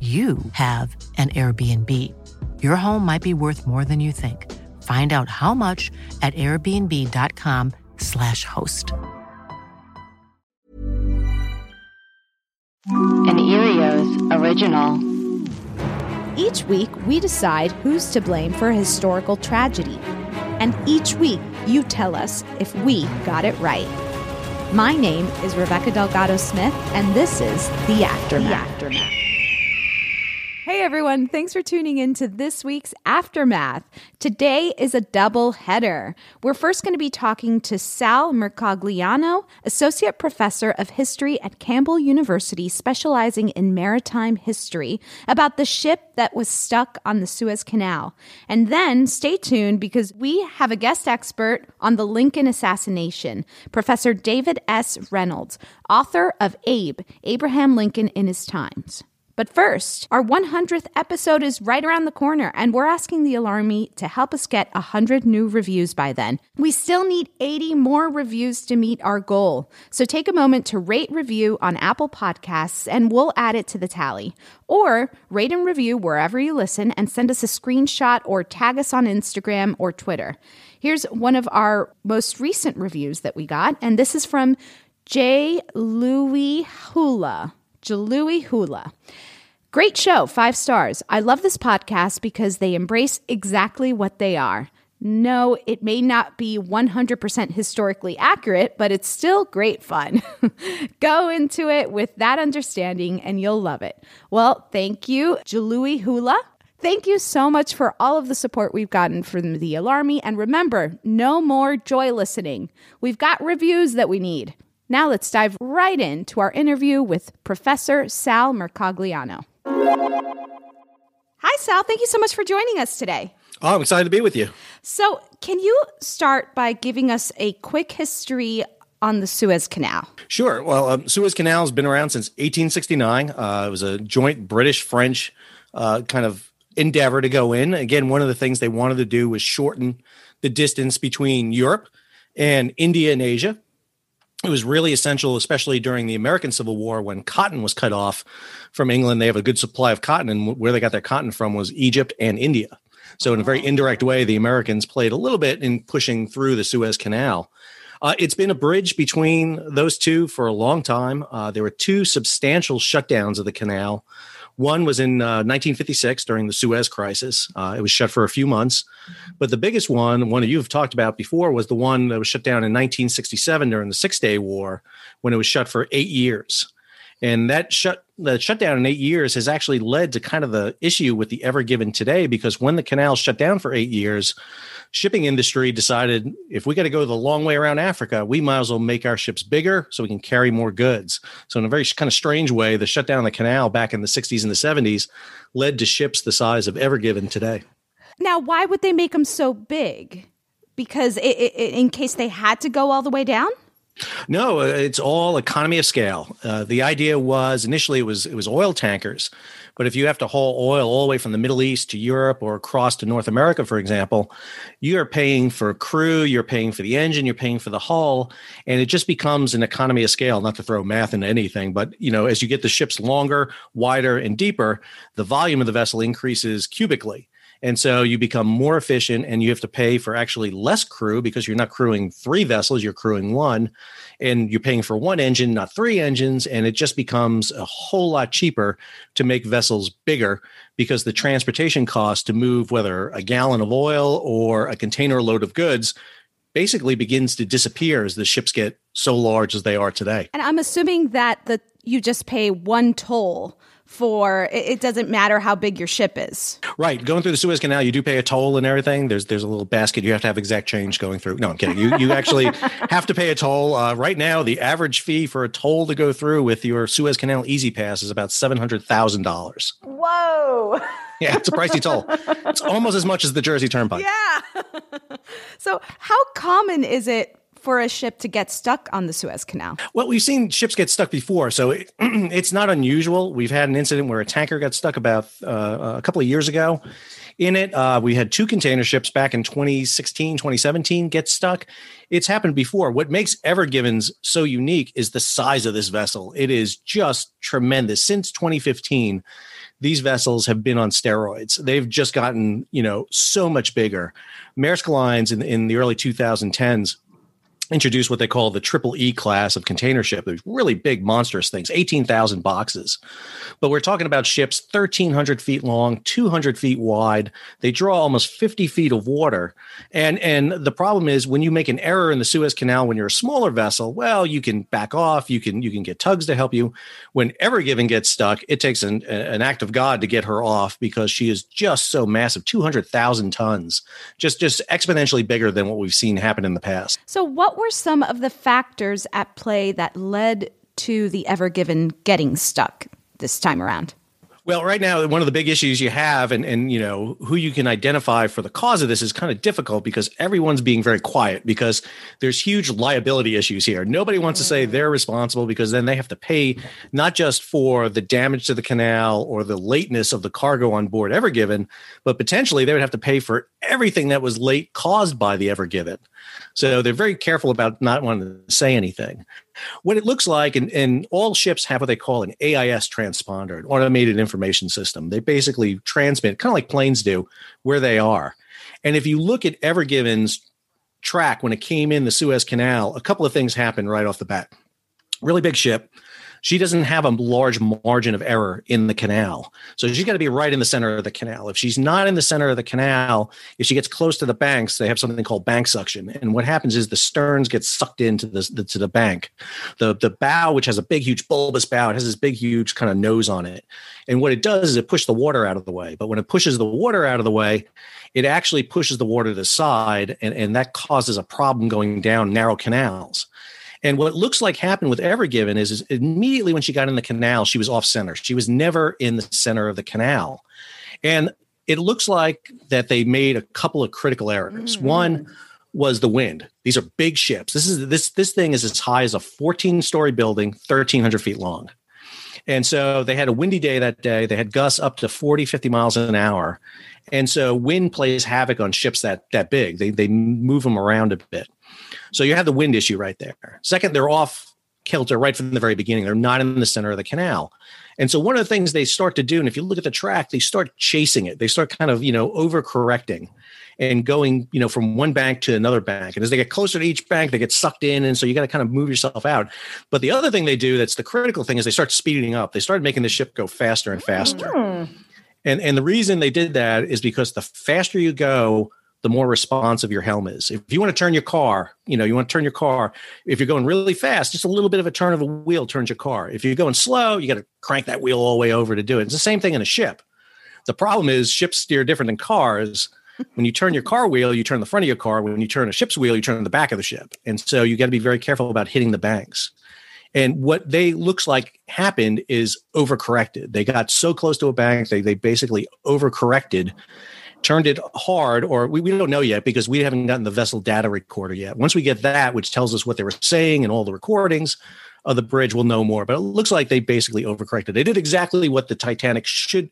you have an Airbnb. Your home might be worth more than you think. Find out how much at airbnb.com/slash host. An Earios original. Each week, we decide who's to blame for a historical tragedy. And each week, you tell us if we got it right. My name is Rebecca Delgado Smith, and this is The Aftermath. The Aftermath. Hey everyone, thanks for tuning in to this week's Aftermath. Today is a double header. We're first going to be talking to Sal Mercogliano, Associate Professor of History at Campbell University, specializing in maritime history, about the ship that was stuck on the Suez Canal. And then stay tuned because we have a guest expert on the Lincoln assassination, Professor David S. Reynolds, author of Abe, Abraham Lincoln in His Times. But first, our 100th episode is right around the corner, and we're asking the Alarmy to help us get 100 new reviews by then. We still need 80 more reviews to meet our goal. So take a moment to rate review on Apple Podcasts, and we'll add it to the tally. Or rate and review wherever you listen and send us a screenshot or tag us on Instagram or Twitter. Here's one of our most recent reviews that we got, and this is from J. Louis Hula. Jalui Hula. Great show, five stars. I love this podcast because they embrace exactly what they are. No, it may not be 100% historically accurate, but it's still great fun. Go into it with that understanding and you'll love it. Well, thank you, Jalui Hula. Thank you so much for all of the support we've gotten from the Alarmy. And remember, no more joy listening. We've got reviews that we need. Now let's dive right into our interview with Professor Sal Mercogliano. Hi, Sal. Thank you so much for joining us today. Oh, I'm excited to be with you. So, can you start by giving us a quick history on the Suez Canal? Sure. Well, um, Suez Canal has been around since 1869. Uh, it was a joint British French uh, kind of endeavor to go in. Again, one of the things they wanted to do was shorten the distance between Europe and India and Asia it was really essential, especially during the American Civil War when cotton was cut off from England. They have a good supply of cotton, and where they got their cotton from was Egypt and India. So, in a very indirect way, the Americans played a little bit in pushing through the Suez Canal. Uh, it's been a bridge between those two for a long time. Uh, there were two substantial shutdowns of the canal One was in uh, 1956 during the Suez Crisis. Uh, it was shut for a few months. But the biggest one, one that you've talked about before, was the one that was shut down in 1967 during the Six Day War when it was shut for eight years. And that shut the shutdown in eight years has actually led to kind of the issue with the Ever Given today because when the canal shut down for eight years, shipping industry decided if we got to go the long way around Africa, we might as well make our ships bigger so we can carry more goods. So in a very kind of strange way, the shutdown of the canal back in the 60s and the 70s led to ships the size of Ever Given today. Now, why would they make them so big? Because it, it, in case they had to go all the way down? No, uh, it's all economy of scale. Uh, the idea was initially it was it was oil tankers, but if you have to haul oil all the way from the Middle East to Europe or across to North America, for example, you are paying for crew, you're paying for the engine, you're paying for the hull, and it just becomes an economy of scale. Not to throw math into anything, but you know, as you get the ships longer, wider, and deeper, the volume of the vessel increases cubically. And so you become more efficient and you have to pay for actually less crew because you're not crewing three vessels, you're crewing one. And you're paying for one engine, not three engines. And it just becomes a whole lot cheaper to make vessels bigger because the transportation cost to move whether a gallon of oil or a container load of goods basically begins to disappear as the ships get so large as they are today. And I'm assuming that the you just pay one toll for it doesn't matter how big your ship is. Right. Going through the Suez Canal, you do pay a toll and everything. There's there's a little basket you have to have exact change going through. No, I'm kidding. You you actually have to pay a toll. Uh, right now, the average fee for a toll to go through with your Suez Canal Easy Pass is about seven hundred thousand dollars. Whoa. Yeah, it's a pricey toll. It's almost as much as the Jersey Turnpike. Yeah. so, how common is it for a ship to get stuck on the Suez Canal? Well, we've seen ships get stuck before, so it, it's not unusual. We've had an incident where a tanker got stuck about uh, a couple of years ago. In it, uh, we had two container ships back in 2016, 2017 get stuck. It's happened before. What makes Ever Givens so unique is the size of this vessel. It is just tremendous. Since 2015, these vessels have been on steroids. They've just gotten, you know, so much bigger. Maersk Lines in, in the early 2010s introduced what they call the triple E class of container ship. These really big, monstrous things, 18,000 boxes. But we're talking about ships 1,300 feet long, 200 feet wide. They draw almost 50 feet of water. And, and the problem is when you make an error in the Suez Canal when you're a smaller vessel, well, you can back off, you can, you can get tugs to help you. When Ever Given gets stuck, it takes an, an act of God to get her off because she is just so massive 200,000 tons, just, just exponentially bigger than what we've seen happen in the past. So, what were some of the factors at play that led to the Ever Given getting stuck this time around? Well, right now, one of the big issues you have, and and you know who you can identify for the cause of this is kind of difficult because everyone's being very quiet because there's huge liability issues here. Nobody wants to say mm. they're responsible because then they have to pay not just for the damage to the canal or the lateness of the cargo on board Ever Given, but potentially they would have to pay for everything that was late caused by the Ever Given. So they're very careful about not wanting to say anything. What it looks like, and, and all ships have what they call an AIS transponder, an automated information system. They basically transmit, kind of like planes do, where they are. And if you look at Ever Given's track when it came in the Suez Canal, a couple of things happened right off the bat. Really big ship, she doesn't have a large margin of error in the canal. So she's got to be right in the center of the canal. If she's not in the center of the canal, if she gets close to the banks, they have something called bank suction. And what happens is the sterns get sucked into the, the to the bank. The the bow, which has a big, huge bulbous bow, it has this big, huge kind of nose on it. And what it does is it pushes the water out of the way. But when it pushes the water out of the way, it actually pushes the water to the side, and, and that causes a problem going down narrow canals. And what looks like happened with Ever Given is, is immediately when she got in the canal, she was off center. She was never in the center of the canal. And it looks like that they made a couple of critical errors. Mm-hmm. One was the wind. These are big ships. This is this this thing is as high as a 14 story building, 1,300 feet long. And so they had a windy day that day. They had gusts up to 40, 50 miles an hour. And so wind plays havoc on ships that that big. They they move them around a bit. So you have the wind issue right there. Second, they're off kilter right from the very beginning. They're not in the center of the canal. And so one of the things they start to do, and if you look at the track, they start chasing it. They start kind of, you know, overcorrecting and going, you know, from one bank to another bank. And as they get closer to each bank, they get sucked in. And so you got to kind of move yourself out. But the other thing they do that's the critical thing is they start speeding up. They started making the ship go faster and faster. Mm. And and the reason they did that is because the faster you go, the more responsive your helm is. If you want to turn your car, you know, you want to turn your car, if you're going really fast, just a little bit of a turn of a wheel turns your car. If you're going slow, you got to crank that wheel all the way over to do it. It's the same thing in a ship. The problem is ships steer different than cars. When you turn your car wheel, you turn the front of your car. When you turn a ship's wheel, you turn the back of the ship. And so you got to be very careful about hitting the banks. And what they looks like happened is overcorrected. They got so close to a bank, they they basically overcorrected turned it hard, or we, we don't know yet because we haven't gotten the vessel data recorder yet. Once we get that, which tells us what they were saying and all the recordings of the bridge, we'll know more. But it looks like they basically overcorrected. They did exactly what the Titanic should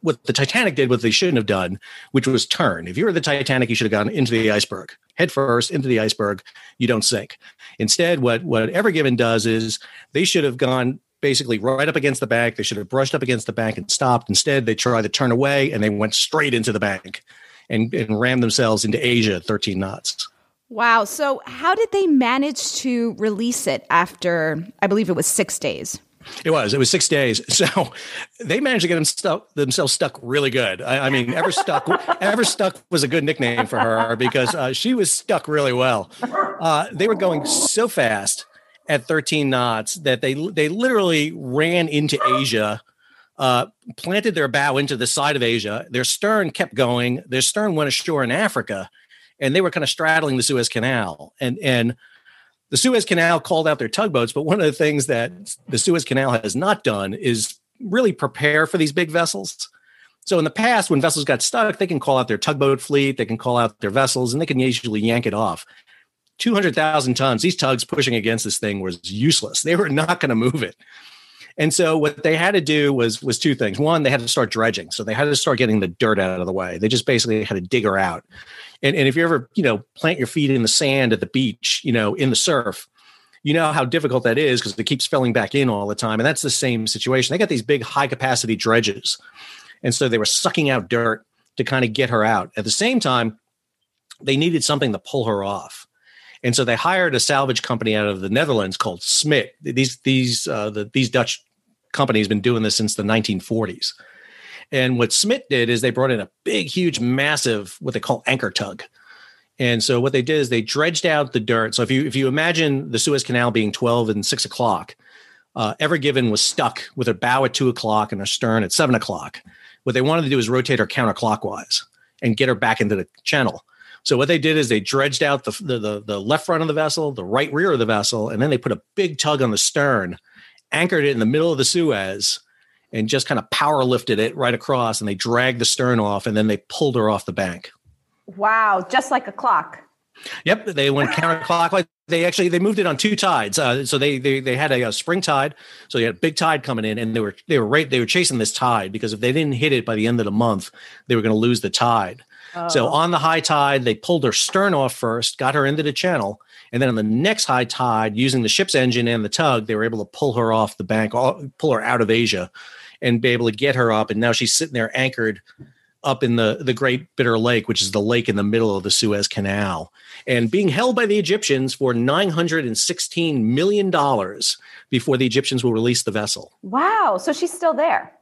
what the Titanic did, what they shouldn't have done, which was turn. If you were the Titanic, you should have gone into the iceberg, head first into the iceberg. You don't sink. Instead, what what Ever Given does is they should have gone basically right up against the bank. They should have brushed up against the bank and stopped. Instead, they tried to turn away and they went straight into the bank and, and rammed themselves into Asia at 13 knots. Wow. So, how did they manage to release it after, I believe it was six days? It was. It was six days. So they managed to get them stuck, themselves stuck really good. I, I mean, ever stuck. ever stuck was a good nickname for her because uh, she was stuck really well. Uh, they were going so fast at 13 knots that they they literally ran into Asia, uh, planted their bow into the side of Asia. Their stern kept going. Their stern went ashore in Africa, and they were kind of straddling the Suez Canal. And and the Suez Canal called out their tugboats. But one of the things that the Suez Canal has not done is really prepare for these big vessels. So in the past, when vessels got stuck, they can call out their tugboat fleet, they can call out their vessels, and they can usually yank it off. 200,000 tons, these tugs pushing against this thing was useless. They were not going to move it. And so what they had to do was was two things. One, they had to start dredging. So they had to start getting the dirt out of the way. They just basically had to dig her out. And, and if you ever, you know, plant your feet in the sand at the beach, you know, in the surf, you know how difficult that is because it keeps filling back in all the time. And that's the same situation. They got these big high capacity dredges. And so they were sucking out dirt to kind of get her out. At the same time, they needed something to pull her off. And so they hired a salvage company out of the Netherlands called Smit. These these uh, the, these Dutch companies been doing this since the 1940s. And what Smit did is they brought in a big, huge, massive what they call anchor tug. And so what they did is they dredged out the dirt. So if you if you imagine the Suez Canal being 12 and 6 o'clock, uh, Ever Given was stuck with her bow at two o'clock and her stern at seven o'clock. What they wanted to do is rotate her counterclockwise and get her back into the channel. So what they did is they dredged out the, the, the, the left front of the vessel, the right rear of the vessel, and then they put a big tug on the stern, anchored it in the middle of the Suez, and just kind of power lifted it right across. And they dragged the stern off, and then they pulled her off the bank. Wow, just like a clock. Yep, they went counterclockwise. They actually they moved it on two tides. Uh, so they, they they had a, a, spring tide. So they had a big tide coming in, and they were they were right they were chasing this tide because if they didn't hit it by the end of the month, they were going to lose the tide. So oh. on the high tide, they pulled her stern off first, got her into the channel, and then on the next high tide, using the ship's engine and the tug, they were able to pull her off the bank, pull her out of Asia, and be able to get her up. And now she's sitting there anchored up in the the Great Bitter Lake, which is the lake in the middle of the Suez Canal, and being held by the Egyptians for nine hundred and sixteen million dollars before the Egyptians will release the vessel. Wow! So she's still there.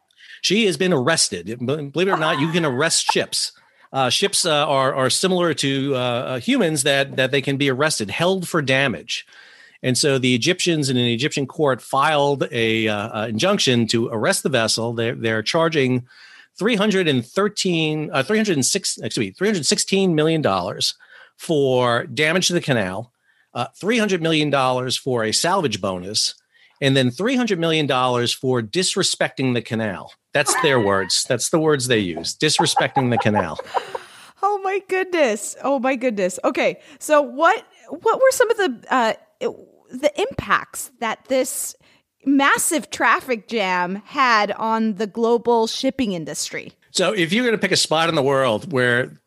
She has been arrested. Believe it or not, you can arrest ships uh, ships uh, are are similar to uh, uh, humans that that they can be arrested, held for damage. And so the Egyptians in an Egyptian court filed a uh, injunction to arrest the vessel. They're, they're charging 313, uh, 306, excuse me, 316 million dollars for damage to the canal, uh, 300 million dollars for a salvage bonus, and then 300 million dollars for disrespecting the canal. That's their words. That's the words they use. Disrespecting the canal. Oh my goodness. Oh my goodness. Okay. So what what were some of the uh the impacts that this massive traffic jam had on the global shipping industry? So if you're going to pick a spot in the world where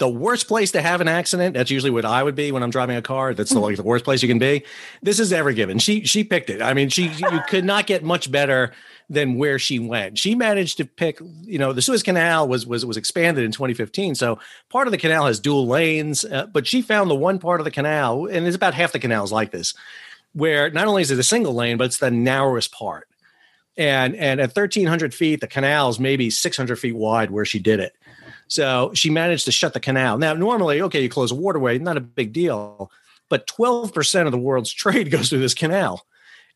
the worst place to have an accident. That's usually what I would be when I'm driving a car. That's the, like the worst place you can be. This is Ever Given. She she picked it. I mean, she you could not get much better than where she went. She managed to pick. You know, the Suez Canal was was was expanded in 2015, so part of the canal has dual lanes. Uh, but she found the one part of the canal, and there's about half the canals like this, where not only is it a single lane, but it's the narrowest part. And and at 1,300 feet, the canal is maybe 600 feet wide where she did it so she managed to shut the canal. Now, normally, okay, you close a waterway, not a big deal, but 12% of the world's trade goes through this canal.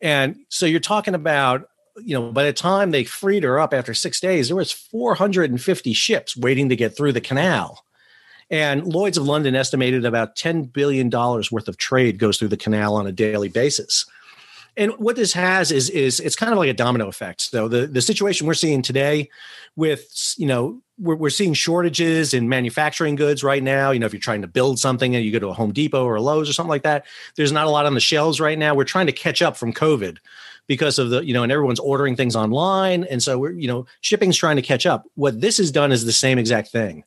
And so you're talking about, you know, by the time they freed her up after six days, there was 450 ships waiting to get through the canal. And Lloyd's of London estimated about $10 billion worth of trade goes through the canal on a daily basis. And what this has is is it's kind of like a domino effect. So the the situation we're seeing today with you know we're, we're seeing shortages in manufacturing goods right now. You know, if you're trying to build something and you go to a Home Depot or a Lowe's or something like that, there's not a lot on the shelves right now. We're trying to catch up from COVID because of the, you know, and everyone's ordering things online. And so we're, you know, shipping's trying to catch up. What this has done is the same exact thing.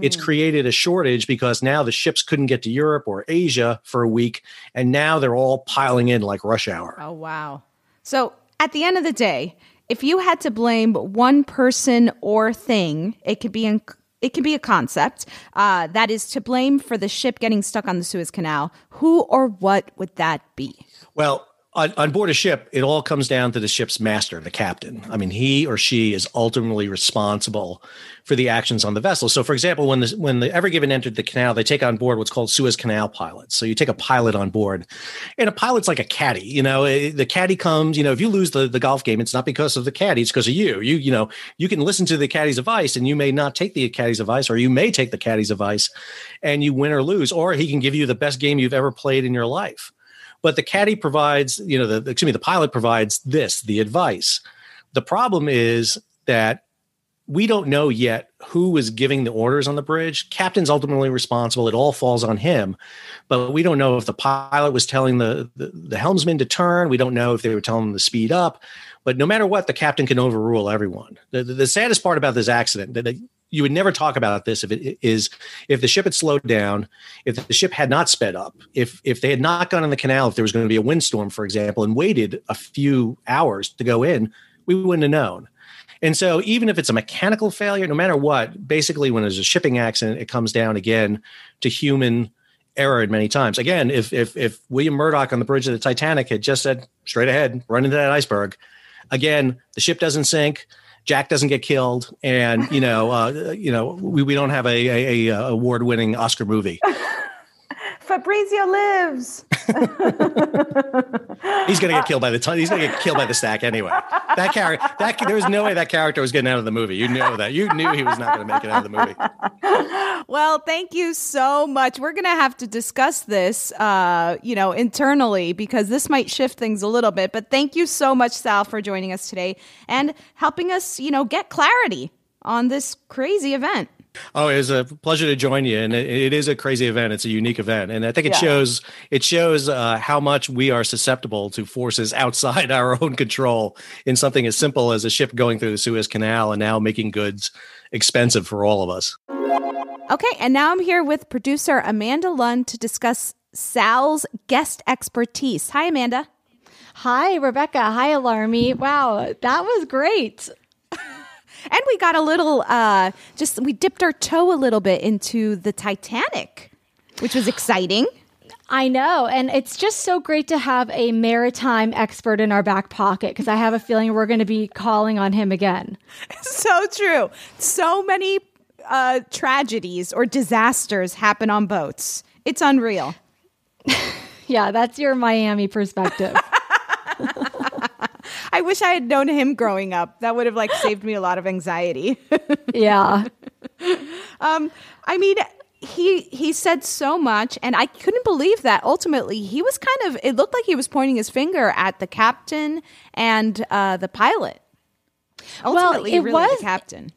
It's mm. created a shortage because now the ships couldn't get to Europe or Asia for a week. And now they're all piling in like rush hour. Oh, wow. So at the end of the day, if you had to blame one person or thing, it could be in, it can be a concept uh, that is to blame for the ship getting stuck on the Suez Canal. Who or what would that be? Well, on, on, board a ship, it all comes down to the ship's master, the captain. I mean, he or she is ultimately responsible for the actions on the vessel. So, for example, when the when the Ever Given entered the canal, they take on board what's called Suez Canal pilots. So you take a pilot on board, and a pilot's like a caddy. You know, eh, the caddy comes. You know, if you lose the, the golf game, it's not because of the caddy; it's because of you. You you know, you can listen to the caddy's advice, and you may not take the caddy's advice, or you may take the caddy's advice, and you win or lose, or he can give you the best game you've ever played in your life. But the caddy provides, you know, the excuse me, the pilot provides this, the advice. The problem is that we don't know yet who was giving the orders on the bridge. Captain's ultimately responsible. It all falls on him. But we don't know if the pilot was telling the, the, the helmsman to turn. We don't know if they were telling him to speed up. But no matter what, the captain can overrule everyone. The, the, the saddest part about this accident that you would never talk about this if it is if the ship had slowed down, if the ship had not sped up, if if they had not gone in the canal, if there was going to be a windstorm, for example, and waited a few hours to go in, we wouldn't have known. And so, even if it's a mechanical failure, no matter what, basically, when there's a shipping accident, it comes down again to human error many times. Again, if if if William Murdoch on the bridge of the Titanic had just said straight ahead, run into that iceberg, again, the ship doesn't sink Jack doesn't get killed, and you know, uh, you know, we, we don't have a, a, a award winning Oscar movie. Fabrizio lives. he's gonna get killed by the time he's gonna get killed by the stack anyway. That character, that there was no way that character was getting out of the movie. You know that. You knew he was not gonna make it out of the movie. Well, thank you so much. We're gonna have to discuss this, uh, you know, internally because this might shift things a little bit. But thank you so much, Sal, for joining us today and helping us, you know, get clarity on this crazy event. Oh, it was a pleasure to join you, and it, it is a crazy event. It's a unique event, and I think it yeah. shows it shows uh, how much we are susceptible to forces outside our own control in something as simple as a ship going through the Suez Canal and now making goods expensive for all of us. Okay, and now I'm here with producer Amanda Lund to discuss Sal's guest expertise. Hi, Amanda. Hi, Rebecca. Hi, Alarmy. Wow, that was great. And we got a little, uh, just we dipped our toe a little bit into the Titanic, which was exciting. I know. And it's just so great to have a maritime expert in our back pocket because I have a feeling we're going to be calling on him again. So true. So many uh, tragedies or disasters happen on boats. It's unreal. yeah, that's your Miami perspective. I wish I had known him growing up. That would have like saved me a lot of anxiety. yeah. Um, I mean, he he said so much and i couldn't believe that ultimately he was kind of it looked like he was pointing his finger at the captain and uh, the pilot ultimately well, it really was the captain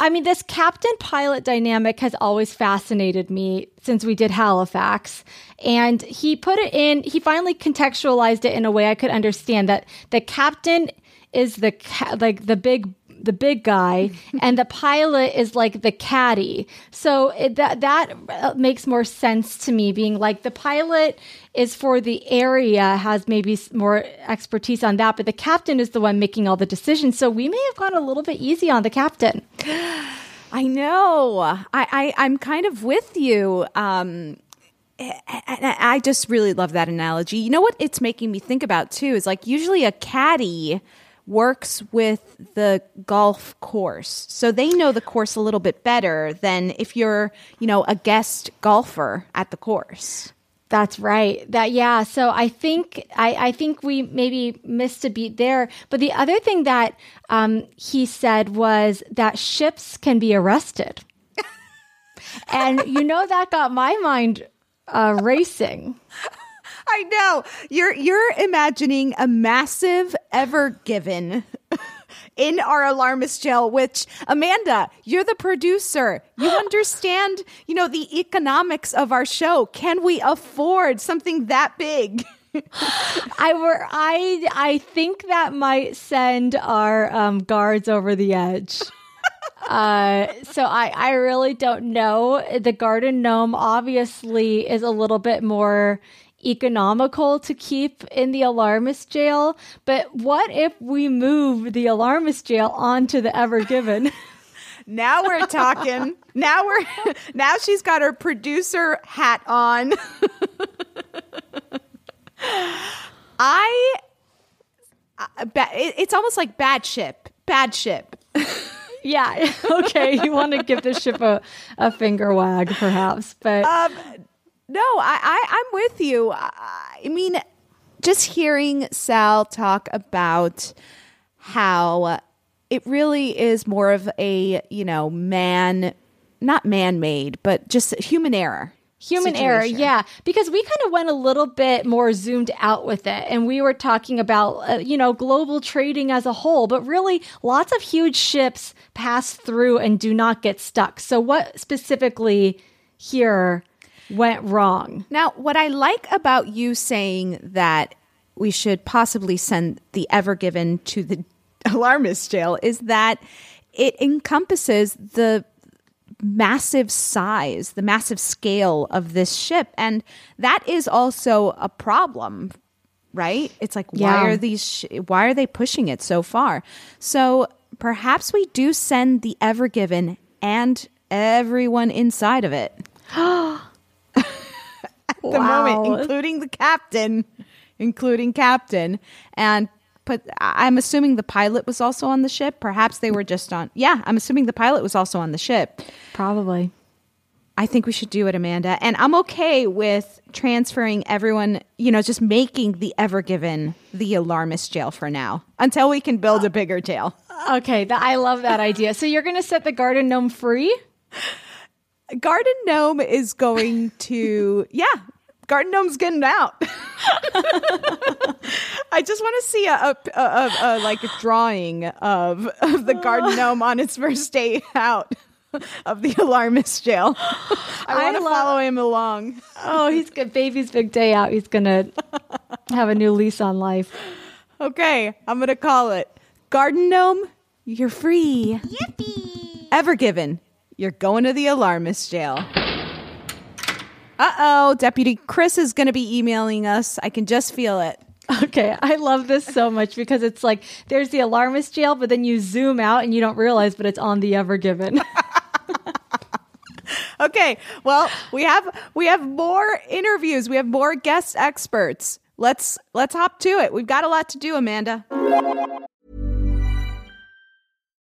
I mean, this captain pilot dynamic has always fascinated me since we did Halifax. And he put it in, he finally contextualized it in a way I could understand that the captain is the, ca- like the big the big guy, and the pilot is like the caddy. So it, that that uh, makes more sense to me. Being like the pilot is for the area, has maybe more expertise on that, but the captain is the one making all the decisions. So we may have gone a little bit easy on the captain. I know. I, I I'm kind of with you. Um, I just really love that analogy. You know what it's making me think about too is like usually a caddy works with the golf course. So they know the course a little bit better than if you're, you know, a guest golfer at the course. That's right. That yeah. So I think I, I think we maybe missed a beat there. But the other thing that um, he said was that ships can be arrested, and you know that got my mind uh, racing. I know you're you're imagining a massive Ever Given in our alarmist jail. Which Amanda, you're the producer. You understand, you know, the economics of our show. Can we afford something that big? I were I I think that might send our um, guards over the edge. Uh, so I, I really don't know. The garden gnome obviously is a little bit more economical to keep in the alarmist jail. But what if we move the alarmist jail onto the Ever Given? now we're talking. now we're now she's got her producer hat on. I, I it's almost like bad ship. Bad ship. yeah. Okay. You want to give the ship a, a finger wag, perhaps, but um, no, I, I I'm with you. I, I mean, just hearing Sal talk about how it really is more of a you know man, not man made, but just human error. Human situation. error, yeah, because we kind of went a little bit more zoomed out with it, and we were talking about uh, you know global trading as a whole, but really lots of huge ships pass through and do not get stuck. So, what specifically here went wrong. Now, what I like about you saying that we should possibly send the Ever Given to the alarmist jail is that it encompasses the massive size, the massive scale of this ship. And that is also a problem, right? It's like, yeah. why are these, sh- why are they pushing it so far? So perhaps we do send the Ever Given and everyone inside of it. the moment, including the captain, including captain, and but I'm assuming the pilot was also on the ship. Perhaps they were just on. Yeah, I'm assuming the pilot was also on the ship. Probably. I think we should do it, Amanda. And I'm okay with transferring everyone, you know, just making the Ever Given the alarmist jail for now until we can build a bigger jail. Okay, th- I love that idea. So you're going to set the garden gnome free? Garden Gnome is going to, yeah, Garden Gnome's getting out. I just want to see a, a, a, a, like a drawing of, of the Garden Gnome on its first day out of the alarmist jail. I want to follow him along. Oh, he's good. Baby's big day out. He's gonna have a new lease on life. Okay, I'm gonna call it Garden Gnome. You're free. Yippee! Ever given. You're going to the alarmist jail. Uh oh, Deputy Chris is going to be emailing us. I can just feel it. Okay, I love this so much because it's like there's the alarmist jail, but then you zoom out and you don't realize, but it's on the Ever Given. okay, well, we have we have more interviews. We have more guest experts. Let's let's hop to it. We've got a lot to do, Amanda.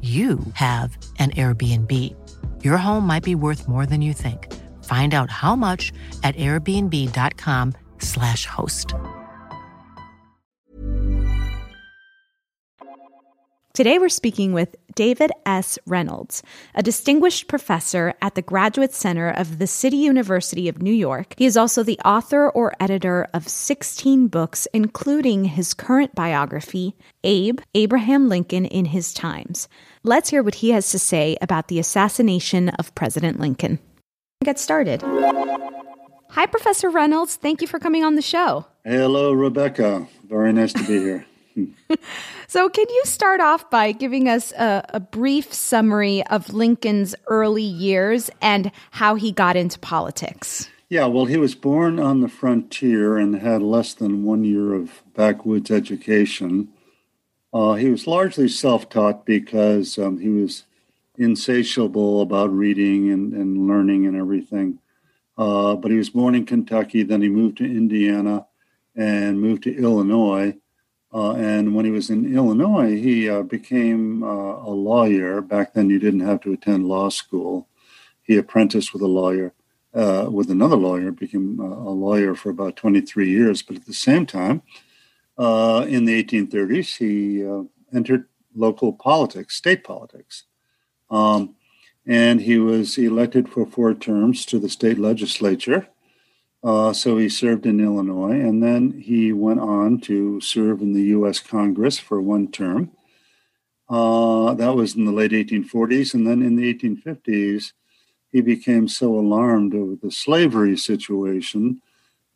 you have an Airbnb. Your home might be worth more than you think. Find out how much at airbnb.com/slash host. Today we're speaking with David S. Reynolds, a distinguished professor at the Graduate Center of the City University of New York. He is also the author or editor of 16 books, including his current biography, Abe, Abraham Lincoln in His Times. Let's hear what he has to say about the assassination of President Lincoln. Get started. Hi, Professor Reynolds. Thank you for coming on the show. Hello, Rebecca. Very nice to be here. Hmm. so, can you start off by giving us a, a, brief summary of Lincoln's early years and how he got into politics? Yeah, well, he was born on the frontier and had less than one year of backwoods education. Uh, he was largely self taught because um, he was insatiable about reading and, and learning and everything. Uh, but he was born in Kentucky, then he moved to Indiana and moved to Illinois uh, and when he was in Illinois, he uh, became uh, a lawyer. Back then, you didn't have to attend law school. He apprenticed with a lawyer, uh, with another lawyer, became a lawyer for about 23 years. But at the same time, uh, in the 1830s, he uh, entered local politics, state politics. Um, and he was elected for four terms to the state legislature. Uh, so he served in Illinois, and then he went on to serve in the U.S. Congress for one term. Uh, that was in the late 1840s, and then in the 1850s, he became so alarmed over the slavery situation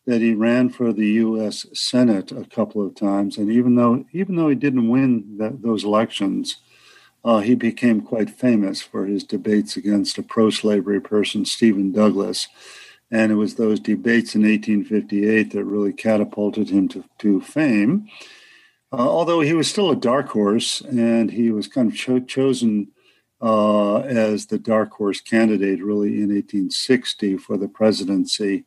that he ran for the U.S. Senate a couple of times. And even though even though he didn't win that, those elections, uh, he became quite famous for his debates against a pro-slavery person, Stephen Douglas and it was those debates in 1858 that really catapulted him to, to fame. Uh, although he was still a dark horse, and he was kind of cho- chosen uh, as the dark horse candidate really in 1860 for the presidency.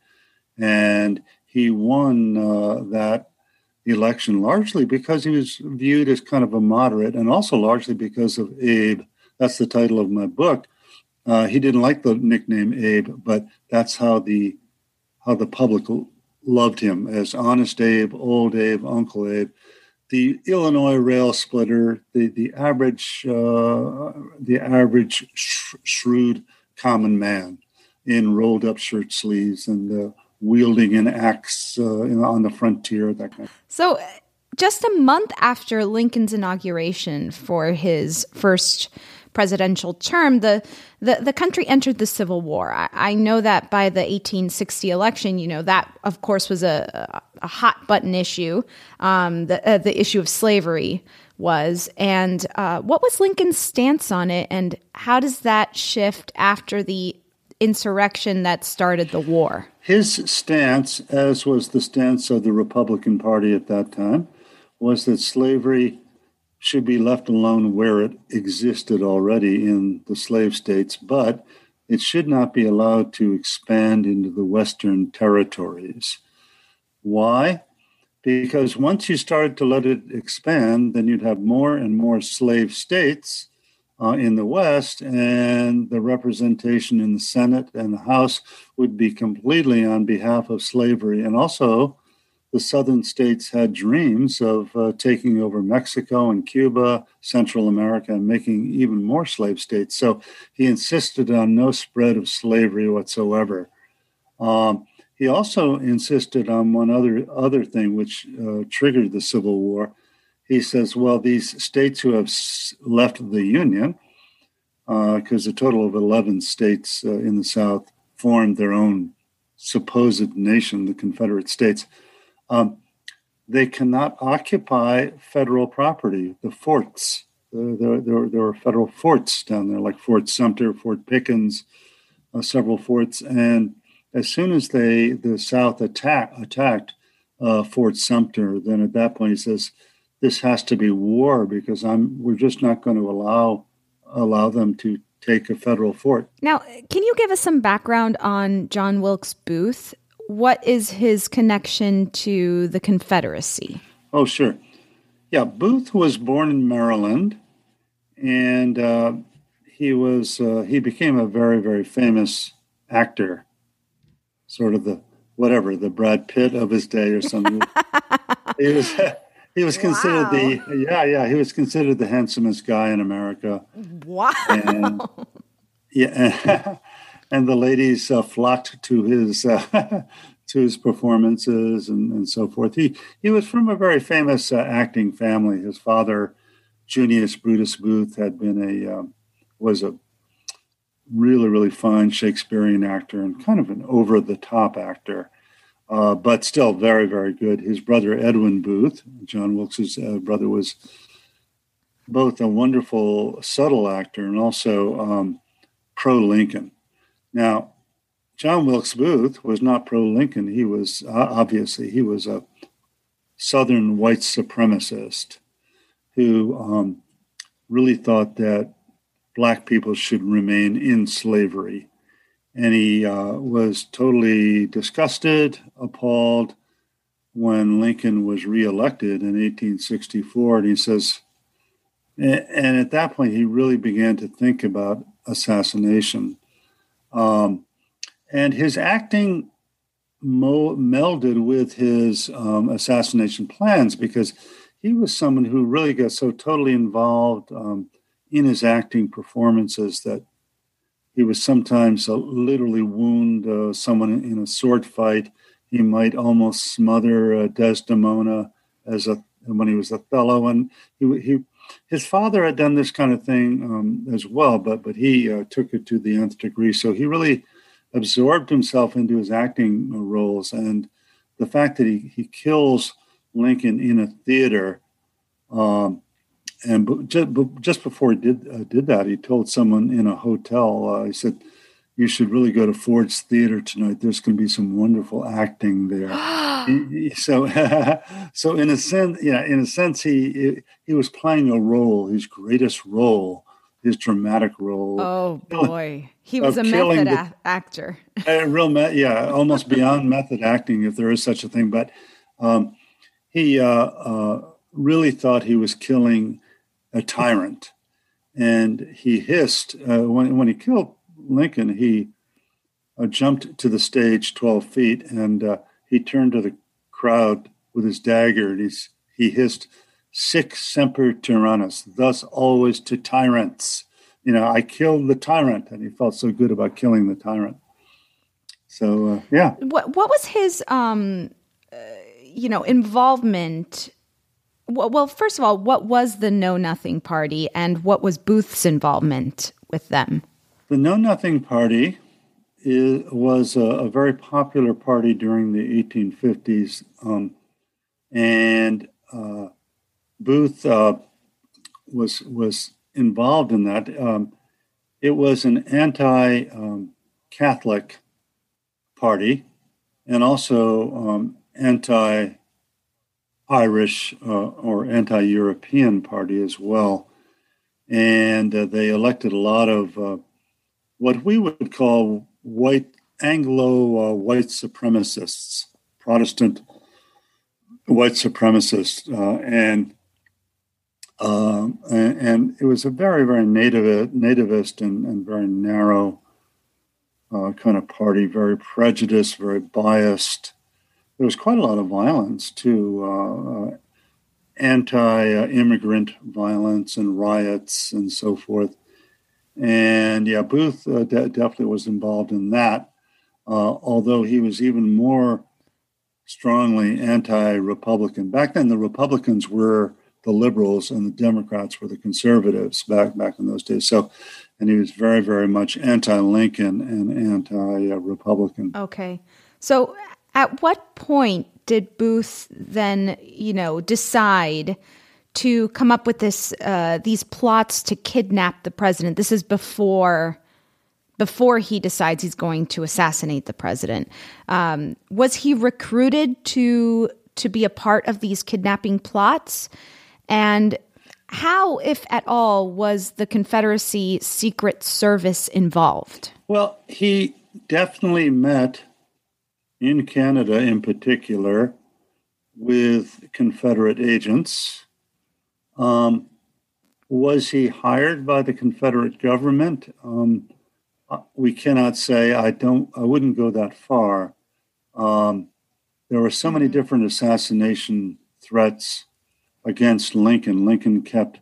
And he won uh, that election largely because he was viewed as kind of a moderate, and also largely because of Abe. That's the title of my book. Uh, he didn't like the nickname Abe, but that's how the how the public loved him as Honest Abe, Old Abe, Uncle Abe. The Illinois rail splitter, the the average uh, the average sh- shrewd common man in rolled up shirt sleeves and uh, wielding an axe uh, on the frontier. That kind. Of. So just a month after Lincoln's inauguration for his first presidential term, the the, the country entered the Civil War. I, I, know that by the 1860 election, you know that of course was a, a hot button issue. Um, the uh, the issue of slavery was, and uh, what was Lincoln's stance on it, and how does that shift after the insurrection that started the war? His stance, as was the stance of the Republican Party at that time, was that slavery should be left alone where it existed already in the slave states, but it should not be allowed to expand into the Western territories. Why? Because once you started to let it expand, then you'd have more and more slave states uh, in the West, and the representation in the Senate and the House would be completely on behalf of slavery. And also, the southern states had dreams of uh, taking over Mexico and Cuba, Central America, and making even more slave states. So he insisted on no spread of slavery whatsoever. Um, he also insisted on one other other thing, which uh, triggered the Civil War. He says, "Well, these states who have left the Union, because uh, a total of eleven states uh, in the South formed their own supposed nation, the Confederate States." Um, they cannot occupy federal property, the forts. There, there, there, are federal forts down there, like Fort Sumter, Fort Pickens, uh, several forts. And as soon as they the South attack, attacked uh, Fort Sumter, then at that point he says, "This has to be war because I'm. We're just not going to allow allow them to take a federal fort." Now, can you give us some background on John Wilkes Booth what is his connection to the Confederacy? Oh, sure. Yeah, Booth was born in Maryland, and uh, he was uh, he became a very very famous actor, sort of the whatever the Brad Pitt of his day or something. he was he was considered wow. the yeah yeah he was considered the handsomest guy in America. Wow. And, yeah. and the ladies uh, flocked to his uh, to his performances and, and so forth. He he was from a very famous uh, acting family. His father, Junius Brutus Booth, had been a um, was a really really fine Shakespearean actor and kind of an over the top actor. Uh, but still very, very good. His brother Edwin Booth, John Wilkes's uh, brother, was both a wonderful, subtle actor and also um, pro Lincoln. Now, John Wilkes Booth was not pro Lincoln. He was uh, obviously he was a Southern white supremacist who um, really thought that black people should remain in slavery. And he uh, was totally disgusted, appalled when Lincoln was reelected in 1864. And he says, and at that point, he really began to think about assassination. Um, and his acting mo- melded with his um, assassination plans because he was someone who really got so totally involved um, in his acting performances that he was sometimes uh, literally wound uh, someone in a sword fight. He might almost smother uh, Desdemona as a when he was Othello, and he, he his father had done this kind of thing um, as well, but but he uh, took it to the nth degree. So he really absorbed himself into his acting roles, and the fact that he he kills Lincoln in a theater, um, and just, just before he did uh, did that, he told someone in a hotel. Uh, he said, "You should really go to Ford's Theater tonight. There's going to be some wonderful acting there." he, so, so in a sense, yeah, in a sense, he he was playing a role, his greatest role, his dramatic role. Oh boy, he was a method the, actor. a real, me- yeah, almost beyond method acting, if there is such a thing. But um, he uh, uh, really thought he was killing a tyrant, and he hissed uh, when when he killed Lincoln. He uh, jumped to the stage twelve feet, and uh, he turned to the crowd with his dagger, and he's, he hissed sic semper tyrannis, thus always to tyrants. You know, I killed the tyrant, and he felt so good about killing the tyrant. So uh, yeah. What what was his um, uh, you know, involvement Well, first of all, what was the Know Nothing Party and what was Booth's involvement with them? The Know Nothing Party is, was a, a, very popular party during the 1850s, um, and uh, Booth uh, was was involved in that. Um, it was an anti-Catholic um, party, and also um, anti Irish uh, or anti European party as well. And uh, they elected a lot of uh, what we would call white Anglo uh, white supremacists, Protestant white supremacists. Uh, and, um, and, it was a very, very native, nativist and, and very narrow uh, kind of party, very prejudiced, very biased there was quite a lot of violence too, uh, uh anti-immigrant violence and riots and so forth. And yeah, Booth uh, de- definitely was involved in that, although he was even more strongly anti-Republican. Back then, the Republicans were the liberals and the Democrats were the conservatives back back in those days. So, and he was very, very much anti-Lincoln and anti-Republican. Okay, so at what point did Booth then, you know, decide to come up with this uh, these plots to kidnap the president? This is before before he decides he's going to assassinate the president. Um, was he recruited to to be a part of these kidnapping plots? And how, if at all, was the Confederacy Secret Service involved? Well, he definitely met in Canada in particular with Confederate agents. Um, was he hired by the Confederate government? Um, uh, we cannot say. I don't. I wouldn't go that far. Um, there were so many different assassination threats against Lincoln. Lincoln kept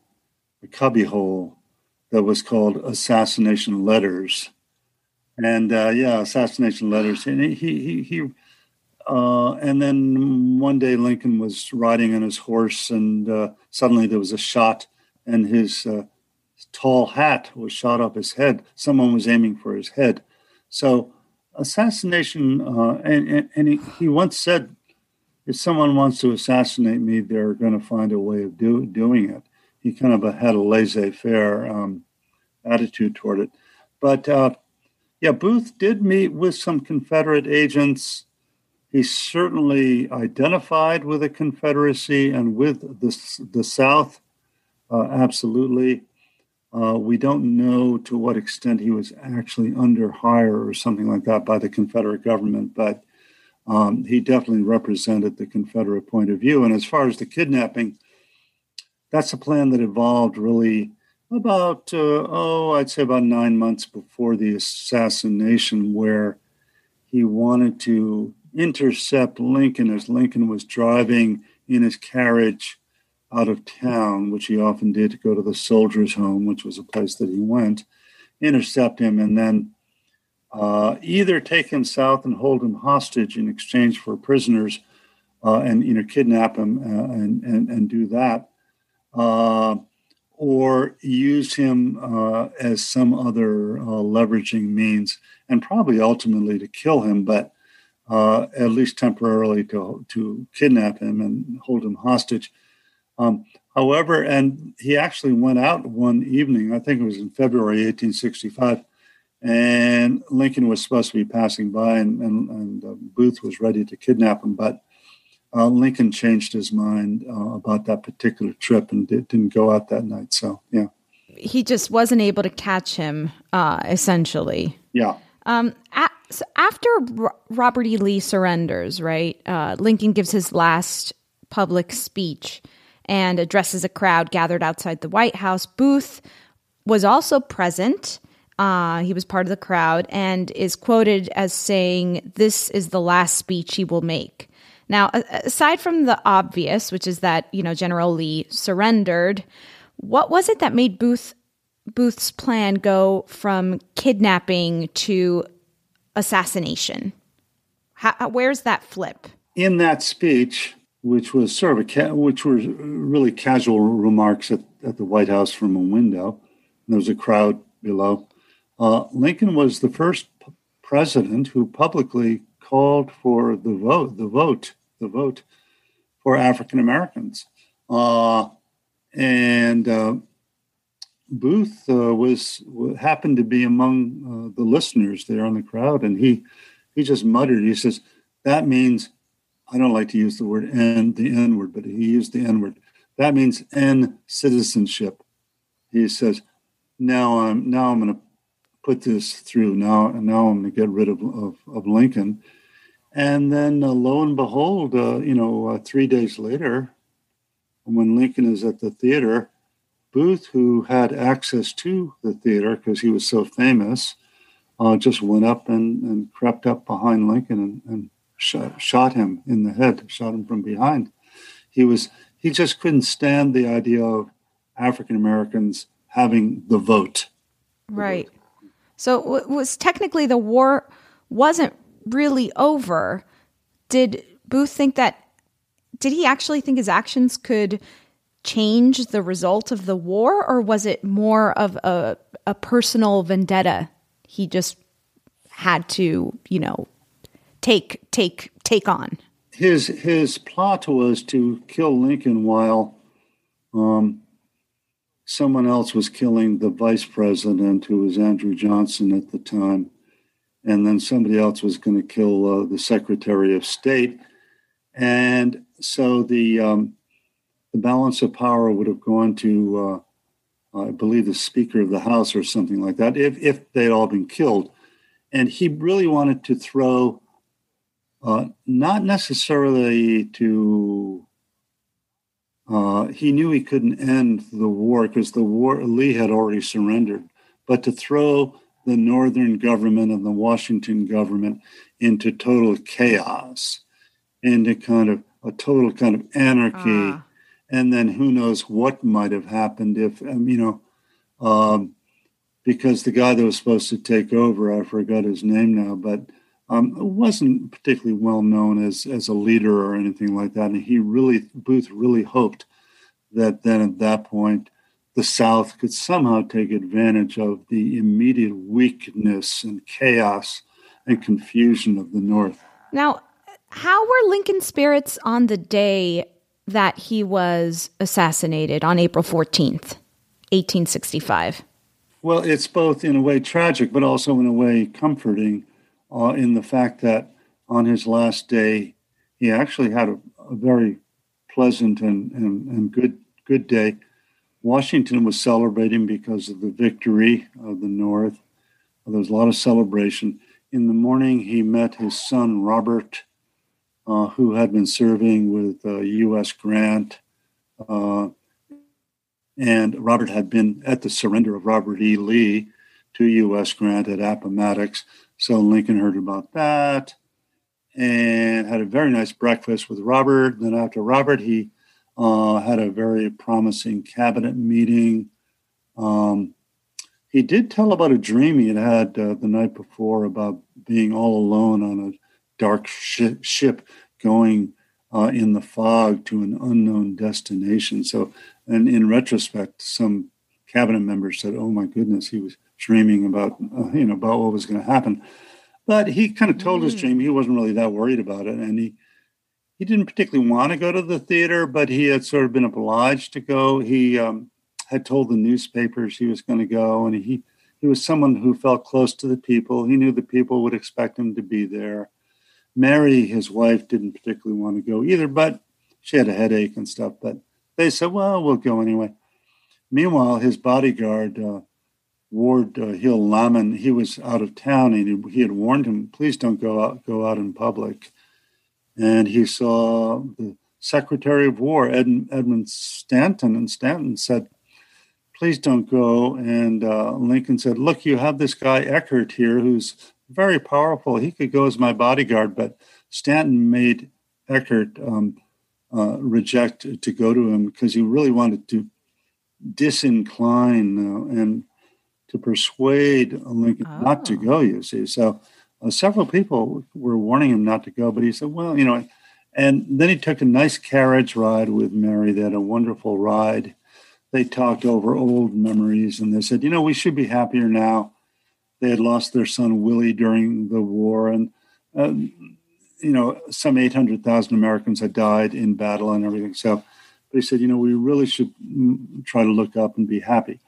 a cubbyhole that was called assassination letters, and uh, yeah, assassination letters. And he he he. Uh, and then one day Lincoln was riding on his horse, and uh, suddenly there was a shot, and his uh, tall hat was shot off his head. Someone was aiming for his head. So assassination, uh, and, and, and he, he once said, if someone wants to assassinate me, they're going to find a way of do, doing it. He kind of had a laissez-faire um, attitude toward it. But uh, yeah, Booth did meet with some Confederate agents. He certainly identified with the Confederacy and with the, the South, uh, absolutely. Uh, we don't know to what extent he was actually under hire or something like that by the Confederate government, but um, he definitely represented the Confederate point of view. And as far as the kidnapping, that's a plan that evolved really about uh, oh i'd say about nine months before the assassination where he wanted to intercept lincoln as lincoln was driving in his carriage out of town which he often did to go to the soldiers home which was a place that he went intercept him and then uh, either take him south and hold him hostage in exchange for prisoners uh, and you know kidnap him uh, and, and, and do that. Uh, or use him uh, as some other uh, leveraging means, and probably ultimately to kill him, but uh, at least temporarily to, to kidnap him and hold him hostage. Um, however, and he actually went out one evening, I think it was in February 1865, and Lincoln was supposed to be passing by, and, and, and uh, Booth was ready to kidnap him, but uh, Lincoln changed his mind uh, about that particular trip and did, not go out that night. So, yeah. He just wasn't able to catch him, uh, essentially. Yeah. Um, a- so after R- Robert E. Lee surrenders, right, uh, Lincoln gives his last public speech and addresses a crowd gathered outside the White House. Booth was also present. Uh, he was part of the crowd and is quoted as saying, This is the last speech he will make. Now, aside from the obvious, which is that, you know, General Lee surrendered, what was it that made Booth Booth's plan go from kidnapping to assassination? How, where's that flip? In that speech, which was sort of a ca- which were really casual remarks at, at the White House from a window. There was a crowd below. Uh, Lincoln was the first p- president who publicly called for the vote, the vote, the vote for African Americans. Uh, and uh, Booth uh, was happened to be among uh, the listeners there in the crowd, and he he just muttered. He says, "That means I don't like to use the word N, the N word, but he used the N word. That means N citizenship." He says, "Now I'm now I'm going to put this through. Now now I'm going to get rid of of, of Lincoln." And then, uh, lo and behold, uh, you know, uh, three days later, when Lincoln is at the theater, Booth, who had access to the theater because he was so famous, uh, just went up and, and crept up behind Lincoln and, and shot, shot him in the head, shot him from behind. He was he just couldn't stand the idea of African Americans having the vote. Right. So it was technically the war wasn't really over. Did Booth think that? Did he actually think his actions could change the result of the war, or was it more of a, a personal vendetta? He just had to, you know, take take take on. His his plot was to kill Lincoln while um, someone else was killing the vice president, who was Andrew Johnson at the time, and then somebody else was going to kill uh, the Secretary of State, and so the um, the balance of power would have gone to, uh, I believe, the Speaker of the House or something like that, if, if they'd all been killed. And he really wanted to throw, uh, not necessarily to, uh, he knew he couldn't end the war because the war, Lee had already surrendered, but to throw the Northern government and the Washington government into total chaos, into kind of a total kind of anarchy. Uh and then who knows what might have happened if um, you know um, because the guy that was supposed to take over i forgot his name now but um, wasn't particularly well known as as a leader or anything like that and he really booth really hoped that then at that point the south could somehow take advantage of the immediate weakness and chaos and confusion of the north now how were lincoln's spirits on the day that he was assassinated on April 14th, 1865? Well, it's both in a way tragic, but also in a way comforting uh, in the fact that on his last day, he actually had a, a very pleasant and, and, and good, good day. Washington was celebrating because of the victory of the North. There was a lot of celebration. In the morning, he met his son, Robert, uh, who had been serving with uh, U.S. Grant. Uh, and Robert had been at the surrender of Robert E. Lee to U.S. Grant at Appomattox. So Lincoln heard about that and had a very nice breakfast with Robert. Then, after Robert, he uh, had a very promising cabinet meeting. Um, he did tell about a dream he had had uh, the night before about being all alone on a dark sh- ship going uh, in the fog to an unknown destination. So, and in retrospect, some cabinet members said, "Oh my goodness, he was dreaming about uh, you know about what was going to happen." But he kind of told mm. his dream. He wasn't really that worried about it, and he he didn't particularly want to go to the theater, but he had sort of been obliged to go. He um, had told the newspapers he was going to go, and he he was someone who felt close to the people. He knew the people would expect him to be there. Mary, his wife, didn't particularly want to go either, but she had a headache and stuff. But they said, well, we'll go anyway. Meanwhile, his bodyguard, uh, Ward uh, Hill Lamon, he was out of town and he, he, had warned him, please don't go out, go out in public. And he saw the Secretary of War, Ed, Edmund Stanton, and Stanton said, please don't go. And uh, Lincoln said, look, you have this guy Eckert here who's very powerful. He could go as my bodyguard, but Stanton made Eckert um, uh, reject to go to him because he really wanted to disincline uh, and to persuade Lincoln oh. not to go. You see, so several people were warning him not to go, but he said, "Well, you know, And then he took a nice carriage ride with Mary. They had a wonderful ride. They talked over old memories and they said, you know, we should be happier now. They had lost their son Willie during the war, and uh, you know, some 800,000 Americans had died in battle and everything. So they said, you know, we really should try to look up and be happy.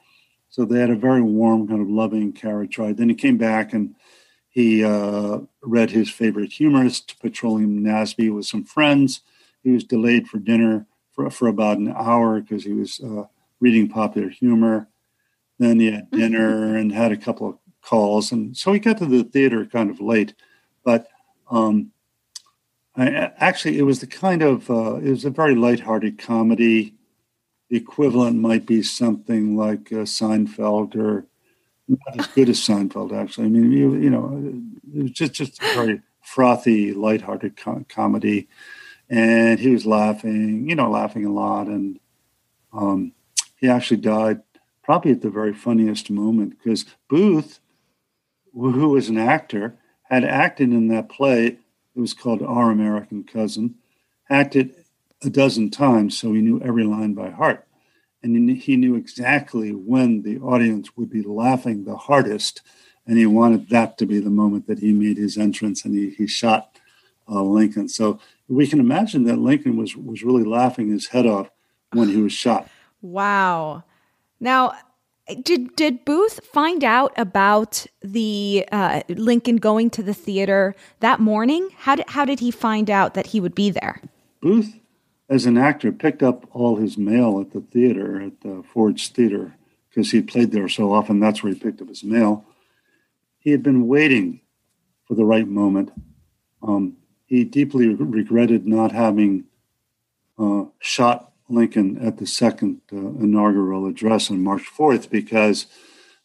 So they had a very warm, kind of loving carriage ride. Then he came back and he uh, read his favorite humorist, Petroleum Nasby, with some friends. He was delayed for dinner for, for about an hour because he was uh, reading popular humor. Then he had dinner and had a couple of calls. And so he got to the theater kind of late. But um, I, actually, it was the kind of, uh, it was a very lighthearted comedy. The equivalent might be something like uh, Seinfeld or not as good as Seinfeld, actually. I mean, you, you know, it was just, just a very frothy, lighthearted co- comedy. And he was laughing, you know, laughing a lot. And um, he actually died probably at the very funniest moment because Booth, who was an actor, had acted in that play. It was called Our American Cousin. Acted a dozen times, so he knew every line by heart. And he knew exactly when the audience would be laughing the hardest. And he wanted that to be the moment that he made his entrance and he, he shot uh, Lincoln. So we can imagine that Lincoln was, was really laughing his head off when he was shot. Wow. Now, did did Booth find out about the uh, Lincoln going to the theater that morning? How did how did he find out that he would be there? Booth, as an actor, picked up all his mail at the theater at the Ford's Theater because he played there so often. That's where he picked up his mail. He had been waiting for the right moment. Um, he deeply regretted not having uh, shot Lincoln at the second uh, inaugural address on March 4th because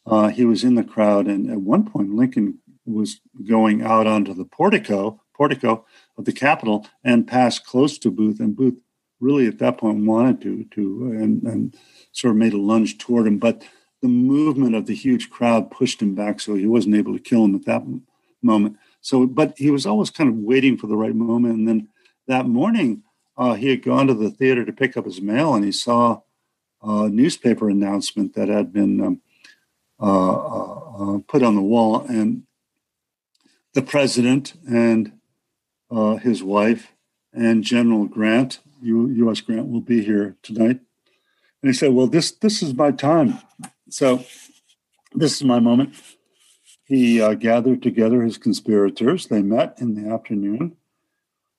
uh, he was in the crowd. And at one point, Lincoln was going out onto the portico, portico of the Capitol and passed close to Booth. And Booth really at that point wanted to, to and, and sort of made a lunge toward him. But the movement of the huge crowd pushed him back, so he wasn't able to kill him at that moment. So, but he was always kind of waiting for the right moment. And then that morning, uh, he had gone to the theater to pick up his mail and he saw a newspaper announcement that had been um, uh, uh, uh put on the wall. And the president and uh, his wife and General Grant, U.S. Grant, will be here tonight. And he said, Well, this, this is my time. So this is my moment. He uh, gathered together his conspirators. They met in the afternoon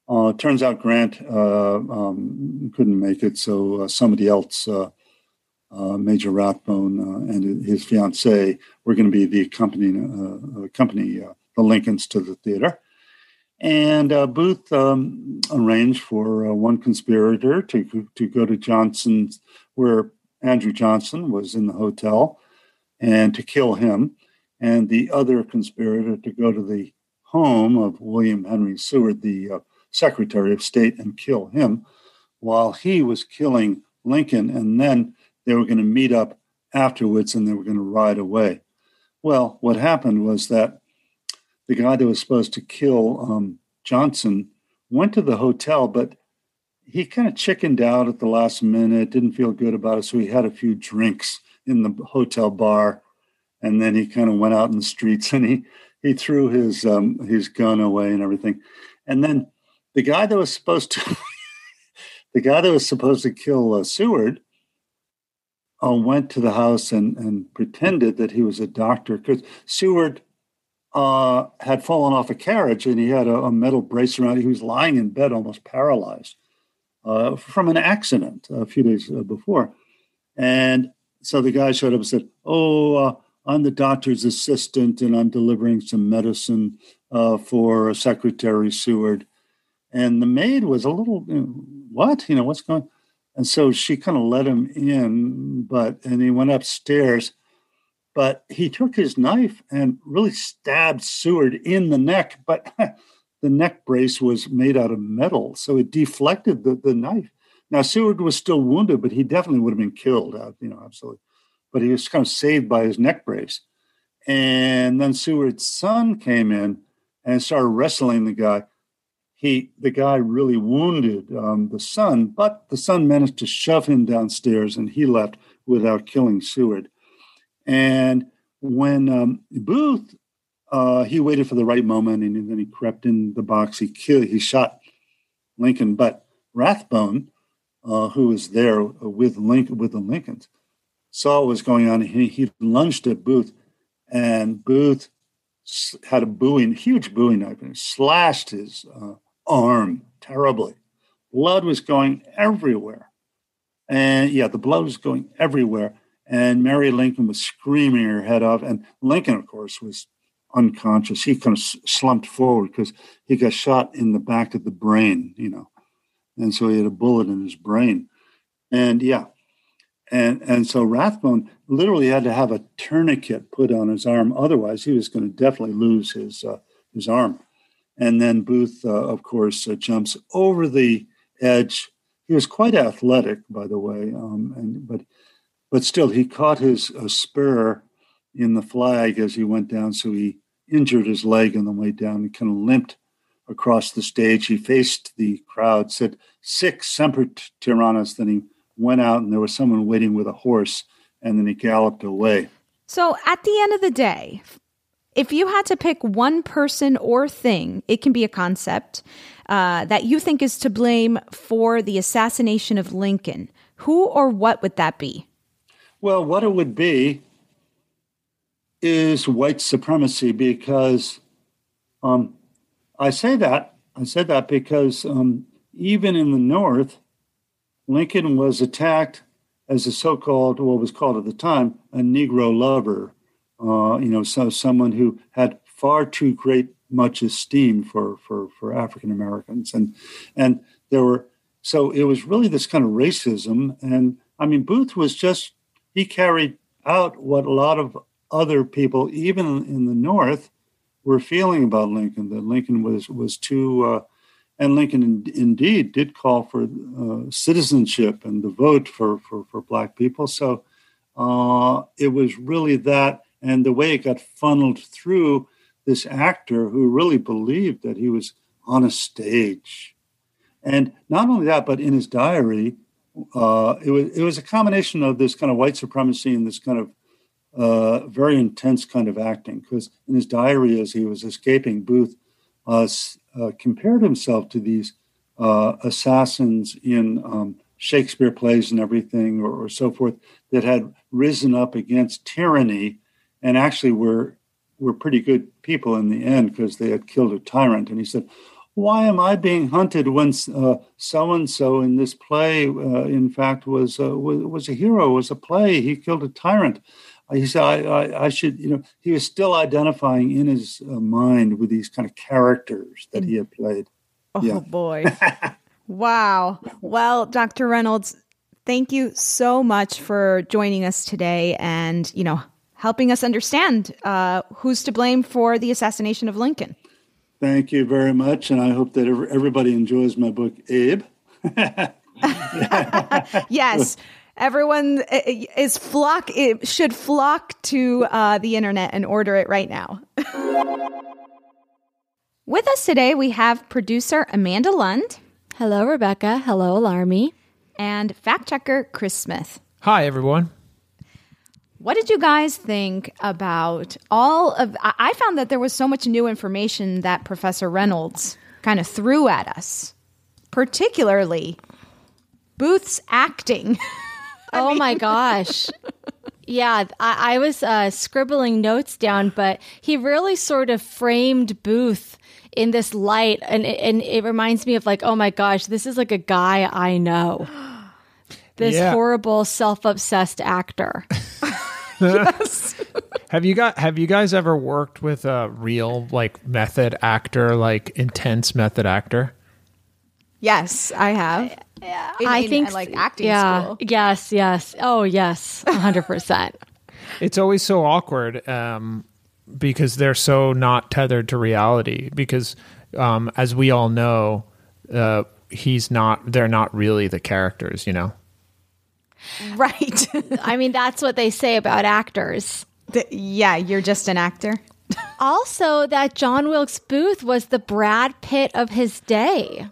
uh, turns out Grant uh, um, couldn't make it, so uh, somebody else, uh, uh, Major Rathbone and his fiancee, were going to be the accompanying accompany the Lincolns to the theater. And uh, Booth um, arranged for uh, one conspirator to to go to Johnson's, where Andrew Johnson was in the hotel, and to kill him, and the other conspirator to go to the home of William Henry Seward, the uh, Secretary of State and kill him while he was killing Lincoln. And then they were going to meet up afterwards and they were going to ride away. Well, what happened was that the guy that was supposed to kill um, Johnson went to the hotel, but he kind of chickened out at the last minute, didn't feel good about it. So he had a few drinks in the hotel bar. And then he kind of went out in the streets and he, he threw his, um, his gun away and everything. And then the guy that was supposed to the guy that was supposed to kill uh, Seward uh, went to the house and, and pretended that he was a doctor because Seward uh, had fallen off a carriage and he had a, a, metal brace around. He was lying in bed, almost paralyzed uh, from an accident a few days uh, before. And so the guy showed up and said, "Oh, uh, I'm the doctor's assistant, and I'm delivering some medicine for Secretary Seward." And the maid was a little, you know, what? You know, what's going on? And so she kind of let him in, but, and he went upstairs. But he took his knife and really stabbed Seward in the neck. But the neck brace was made out of metal. So it deflected the, the knife. Now, Seward was still wounded, but he definitely would have been killed, uh, you know, absolutely. But he was kind of saved by his neck brace. And then Seward's son came in and started wrestling the guy he the guy really wounded um, the son, but the son managed to shove him downstairs, and he left without killing Seward. And when um, Booth, uh, he waited for the right moment, and then he crept in the box. He killed, he shot Lincoln, but Rathbone, uh, who was there with Lincoln with the Lincolns, saw what was going on. He, he lunged at Booth, and Booth had a bowie, huge bowie knife, and slashed his uh, arm terribly. Blood was going everywhere. And yeah, the blood was going everywhere. And Mary Lincoln was screaming her head off. And Lincoln, of course, was unconscious. He kind of slumped forward because he got shot in the back of the brain, you know. And so he had a bullet in his brain. And yeah. And and so Rathbone literally had to have a tourniquet put on his arm. Otherwise, he was going to definitely lose his uh, his arm. And then Booth, uh, of course, uh, jumps over the edge. He was quite athletic, by the way, um, and but but still, he caught his uh, spur in the flag as he went down, so he injured his leg on the way down. He kind of limped across the stage. He faced the crowd, said "Sic semper tyrannis." Then he went out, and there was someone waiting with a horse, and then he galloped away. So, at the end of the day, if you had to pick one person or thing, it can be a concept uh, that you think is to blame for the assassination of Lincoln, who or what would that be? Well, what it would be is white supremacy because um, I say that. I said that because um, even in the North, Lincoln was attacked as a so called, what was called at the time, a Negro lover uh, you know, so someone who had far too great much esteem for for for African Americans, and and there were so it was really this kind of racism, and I mean Booth was just he carried out what a lot of other people, even in the North, were feeling about Lincoln. That Lincoln was was too. Uh, and Lincoln in, indeed did call for uh, citizenship and the vote for, for, for Black people. So uh, it was really that and the way it got funneled through this actor who really believed that he was on a stage. And not only that, but in his diary, uh, it was it was a combination of this kind of white supremacy and this kind of uh, very intense kind of acting. Because in his diary, as he was escaping, Booth uh, uh compared himself to these uh, assassins in um, Shakespeare plays and everything, or, or, so forth, that had risen up against tyranny and actually were were pretty good people in the end because they had killed a tyrant. And he said, "Why am I being hunted when so and so in this play, uh, in fact, was, uh, was was a hero, was a play? He killed a tyrant." Uh, he said, I, I, I, should, you know, he was still identifying in his uh, mind with these kind of characters that he had played. Oh, yeah. boy. wow. Well, Dr. Reynolds, thank you so much for joining us today and, you know, helping us understand uh, who's to blame for the assassination of Lincoln. Thank you very much. And I hope that everybody enjoys my book, Abe. yes. Everyone is flock it should flock to uh, the internet and order it right now. With us today, we have producer Amanda Lund. Hello, Rebecca. Hello, Alarmy. And fact checker Chris Smith. Hi, everyone. What did you guys think about all of? I found that there was so much new information that Professor Reynolds kind of threw at us, particularly Booth's acting. oh mean. my gosh. Yeah, I, I was uh, scribbling notes down, but he really sort of framed Booth in this light, and and it reminds me of like, oh my gosh, this is like a guy I know. This yeah. horrible, self-obsessed actor. yes. have you got have you guys ever worked with a real like method actor, like intense method actor? Yes, I have. Yeah, in, I in, think like acting yeah, school. Yes, yes. Oh, yes, hundred percent. It's always so awkward um, because they're so not tethered to reality. Because um, as we all know, uh, he's not. They're not really the characters, you know. Right. I mean, that's what they say about actors. The, yeah, you're just an actor. also that John Wilkes Booth was the Brad Pitt of his day.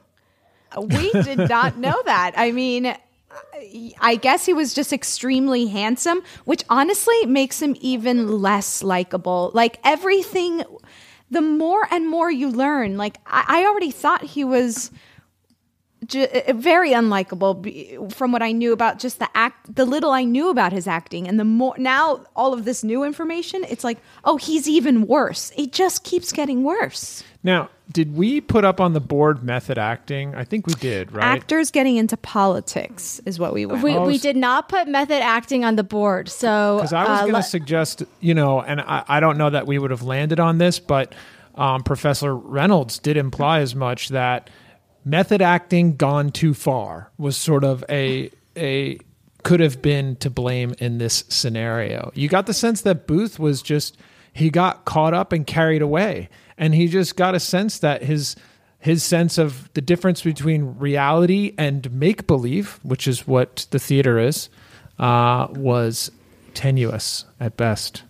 We did not know that. I mean, I guess he was just extremely handsome, which honestly makes him even less likable. Like everything, the more and more you learn, like I, I already thought he was j- very unlikable from what I knew about just the act, the little I knew about his acting, and the more now all of this new information, it's like, oh, he's even worse. It just keeps getting worse. Now, did we put up on the board method acting? I think we did, right? Actors getting into politics is what we went. We, we did not put method acting on the board. So Because I was uh, going to let- suggest, you know, and I, I don't know that we would have landed on this, but um, Professor Reynolds did imply as much that method acting gone too far was sort of a a could have been to blame in this scenario. You got the sense that Booth was just he got caught up and carried away, and he just got a sense that his his sense of the difference between reality and make believe, which is what the theater is, uh, was tenuous at best.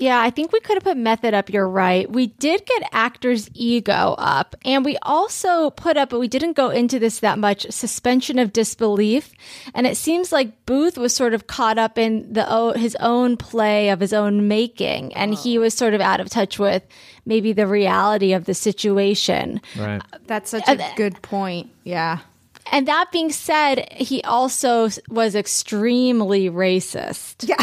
Yeah, I think we could have put method up. You're right. We did get actors' ego up, and we also put up, but we didn't go into this that much, suspension of disbelief. And it seems like Booth was sort of caught up in the his own play of his own making, and he oh. was sort of out of touch with maybe the reality of the situation. Right. That's such uh, a good point. Yeah. And that being said, he also was extremely racist. Yeah.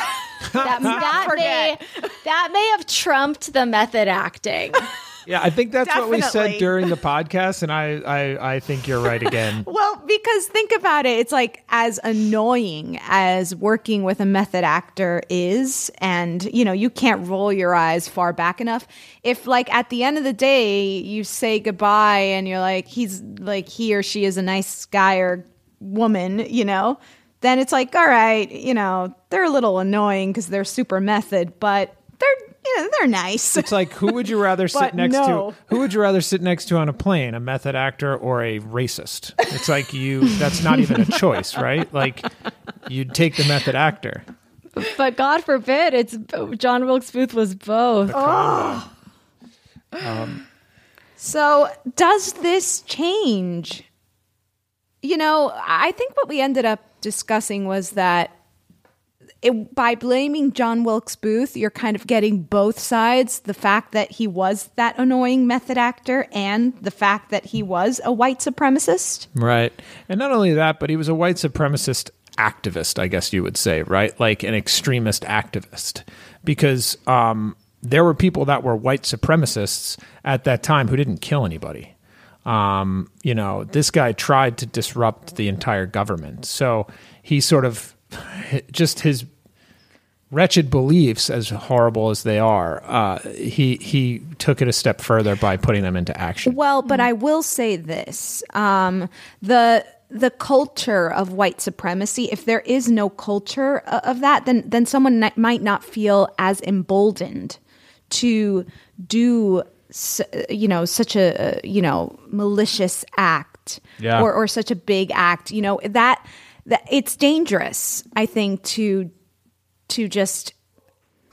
That, that, may, that may have trumped the method acting. Yeah, I think that's what we said during the podcast, and I, I, I think you're right again. Well, because think about it, it's like as annoying as working with a method actor is, and you know, you can't roll your eyes far back enough. If, like, at the end of the day, you say goodbye and you're like, he's like, he or she is a nice guy or woman, you know, then it's like, all right, you know, they're a little annoying because they're super method, but they're, you know, they're nice. It's like who would you rather sit next no. to? Who would you rather sit next to on a plane? A method actor or a racist? It's like you. That's not even a choice, right? Like you'd take the method actor. But God forbid, it's John Wilkes Booth was both. Oh. So, does this change? You know, I think what we ended up discussing was that it, by blaming John Wilkes Booth, you're kind of getting both sides the fact that he was that annoying method actor and the fact that he was a white supremacist. Right. And not only that, but he was a white supremacist activist, I guess you would say, right? Like an extremist activist. Because um, there were people that were white supremacists at that time who didn't kill anybody. Um, you know, this guy tried to disrupt the entire government. So he sort of just his wretched beliefs, as horrible as they are, uh, he he took it a step further by putting them into action. Well, but I will say this: um, the the culture of white supremacy. If there is no culture of that, then then someone might not feel as emboldened to do, you know, such a you know malicious act Yeah. or or such a big act. You know that that it's dangerous. I think to to just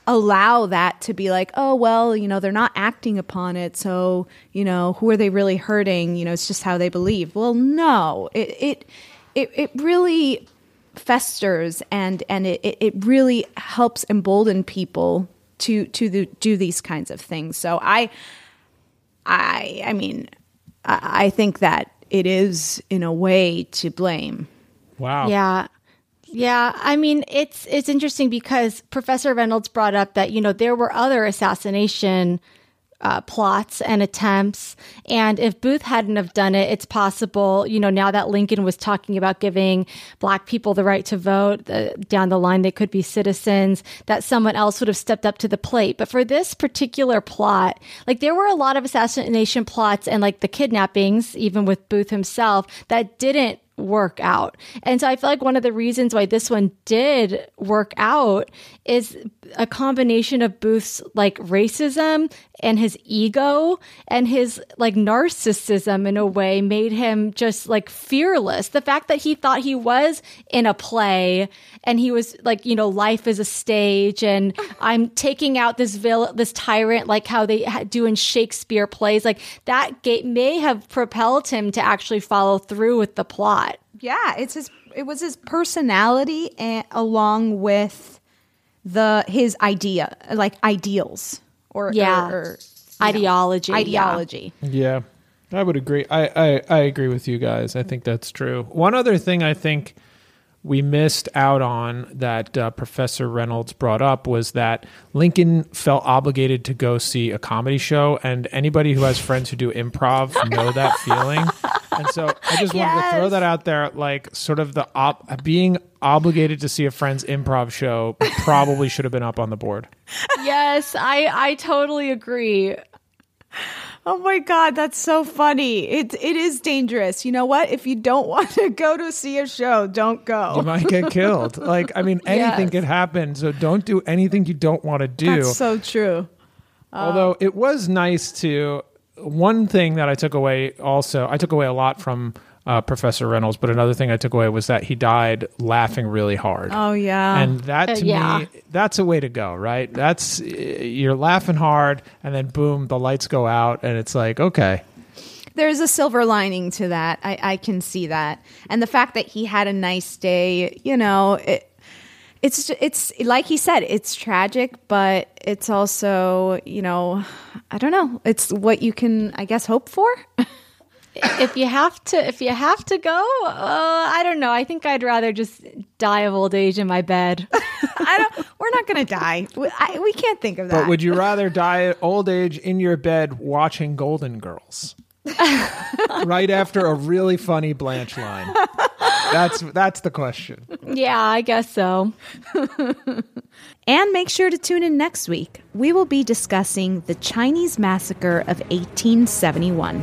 allow that to be like, oh, well, you know, they're not acting upon it. So, you know, who are they really hurting? You know, it's just how they believe. Well, no, it, it, it, it really festers and, and it, it- really helps embolden people to, to the, do these kinds of things. So I, I, I mean, I, I think that it is in a way to blame. Wow. Yeah. Yeah, I mean it's it's interesting because Professor Reynolds brought up that you know there were other assassination uh, plots and attempts, and if Booth hadn't have done it, it's possible you know now that Lincoln was talking about giving Black people the right to vote the, down the line they could be citizens, that someone else would have stepped up to the plate. But for this particular plot, like there were a lot of assassination plots and like the kidnappings, even with Booth himself, that didn't work out. And so I feel like one of the reasons why this one did work out is a combination of Booth's like racism and his ego and his like narcissism in a way made him just like fearless. The fact that he thought he was in a play and he was like, you know, life is a stage and I'm taking out this villain, this tyrant, like how they do in Shakespeare plays, like that gate may have propelled him to actually follow through with the plot. Yeah, it's his. It was his personality and along with the his idea, like ideals or Yeah. or, or, Ideology, yeah. ideology. Yeah, I would agree. I, I, I agree with you guys. I think that's true. One other thing I think we missed out on that uh, Professor Reynolds brought up was that Lincoln felt obligated to go see a comedy show, and anybody who has friends who do improv know that feeling. And so I just wanted to throw that out there, like sort of the op- being obligated to see a friend's improv show probably should have been up on the board. yes, I I totally agree. Oh my god, that's so funny. It it is dangerous. You know what? If you don't want to go to see a show, don't go. You might get killed. Like, I mean, anything Yes. could happen. So don't do anything you don't want to do. That's so true. Although um, it was nice to one thing that I took away also, I took away a lot from uh, Professor Reynolds, but another thing I took away was that he died laughing really hard. Oh yeah. and that Uh, to yeah. me, that's a way to go, right? That's you're laughing hard, and then boom, the lights go out, and it's like, okay, There's a silver lining to that. I, I can see that, and the fact that he had a nice day. You know, it, it's it's like he said, it's tragic, but it's also you know, I don't know. It's what you can, I guess, hope for. if you have to if you have to go uh, i don't know i think i'd rather just die of old age in my bed I don't. We're not going to die. We, I, we can't think of that. but would you rather die at old age in your bed watching Golden Girls? right after a really funny Blanche line. That's that's the question. yeah i guess so And make sure to tune in next week. We will be discussing the Chinese massacre of 1871.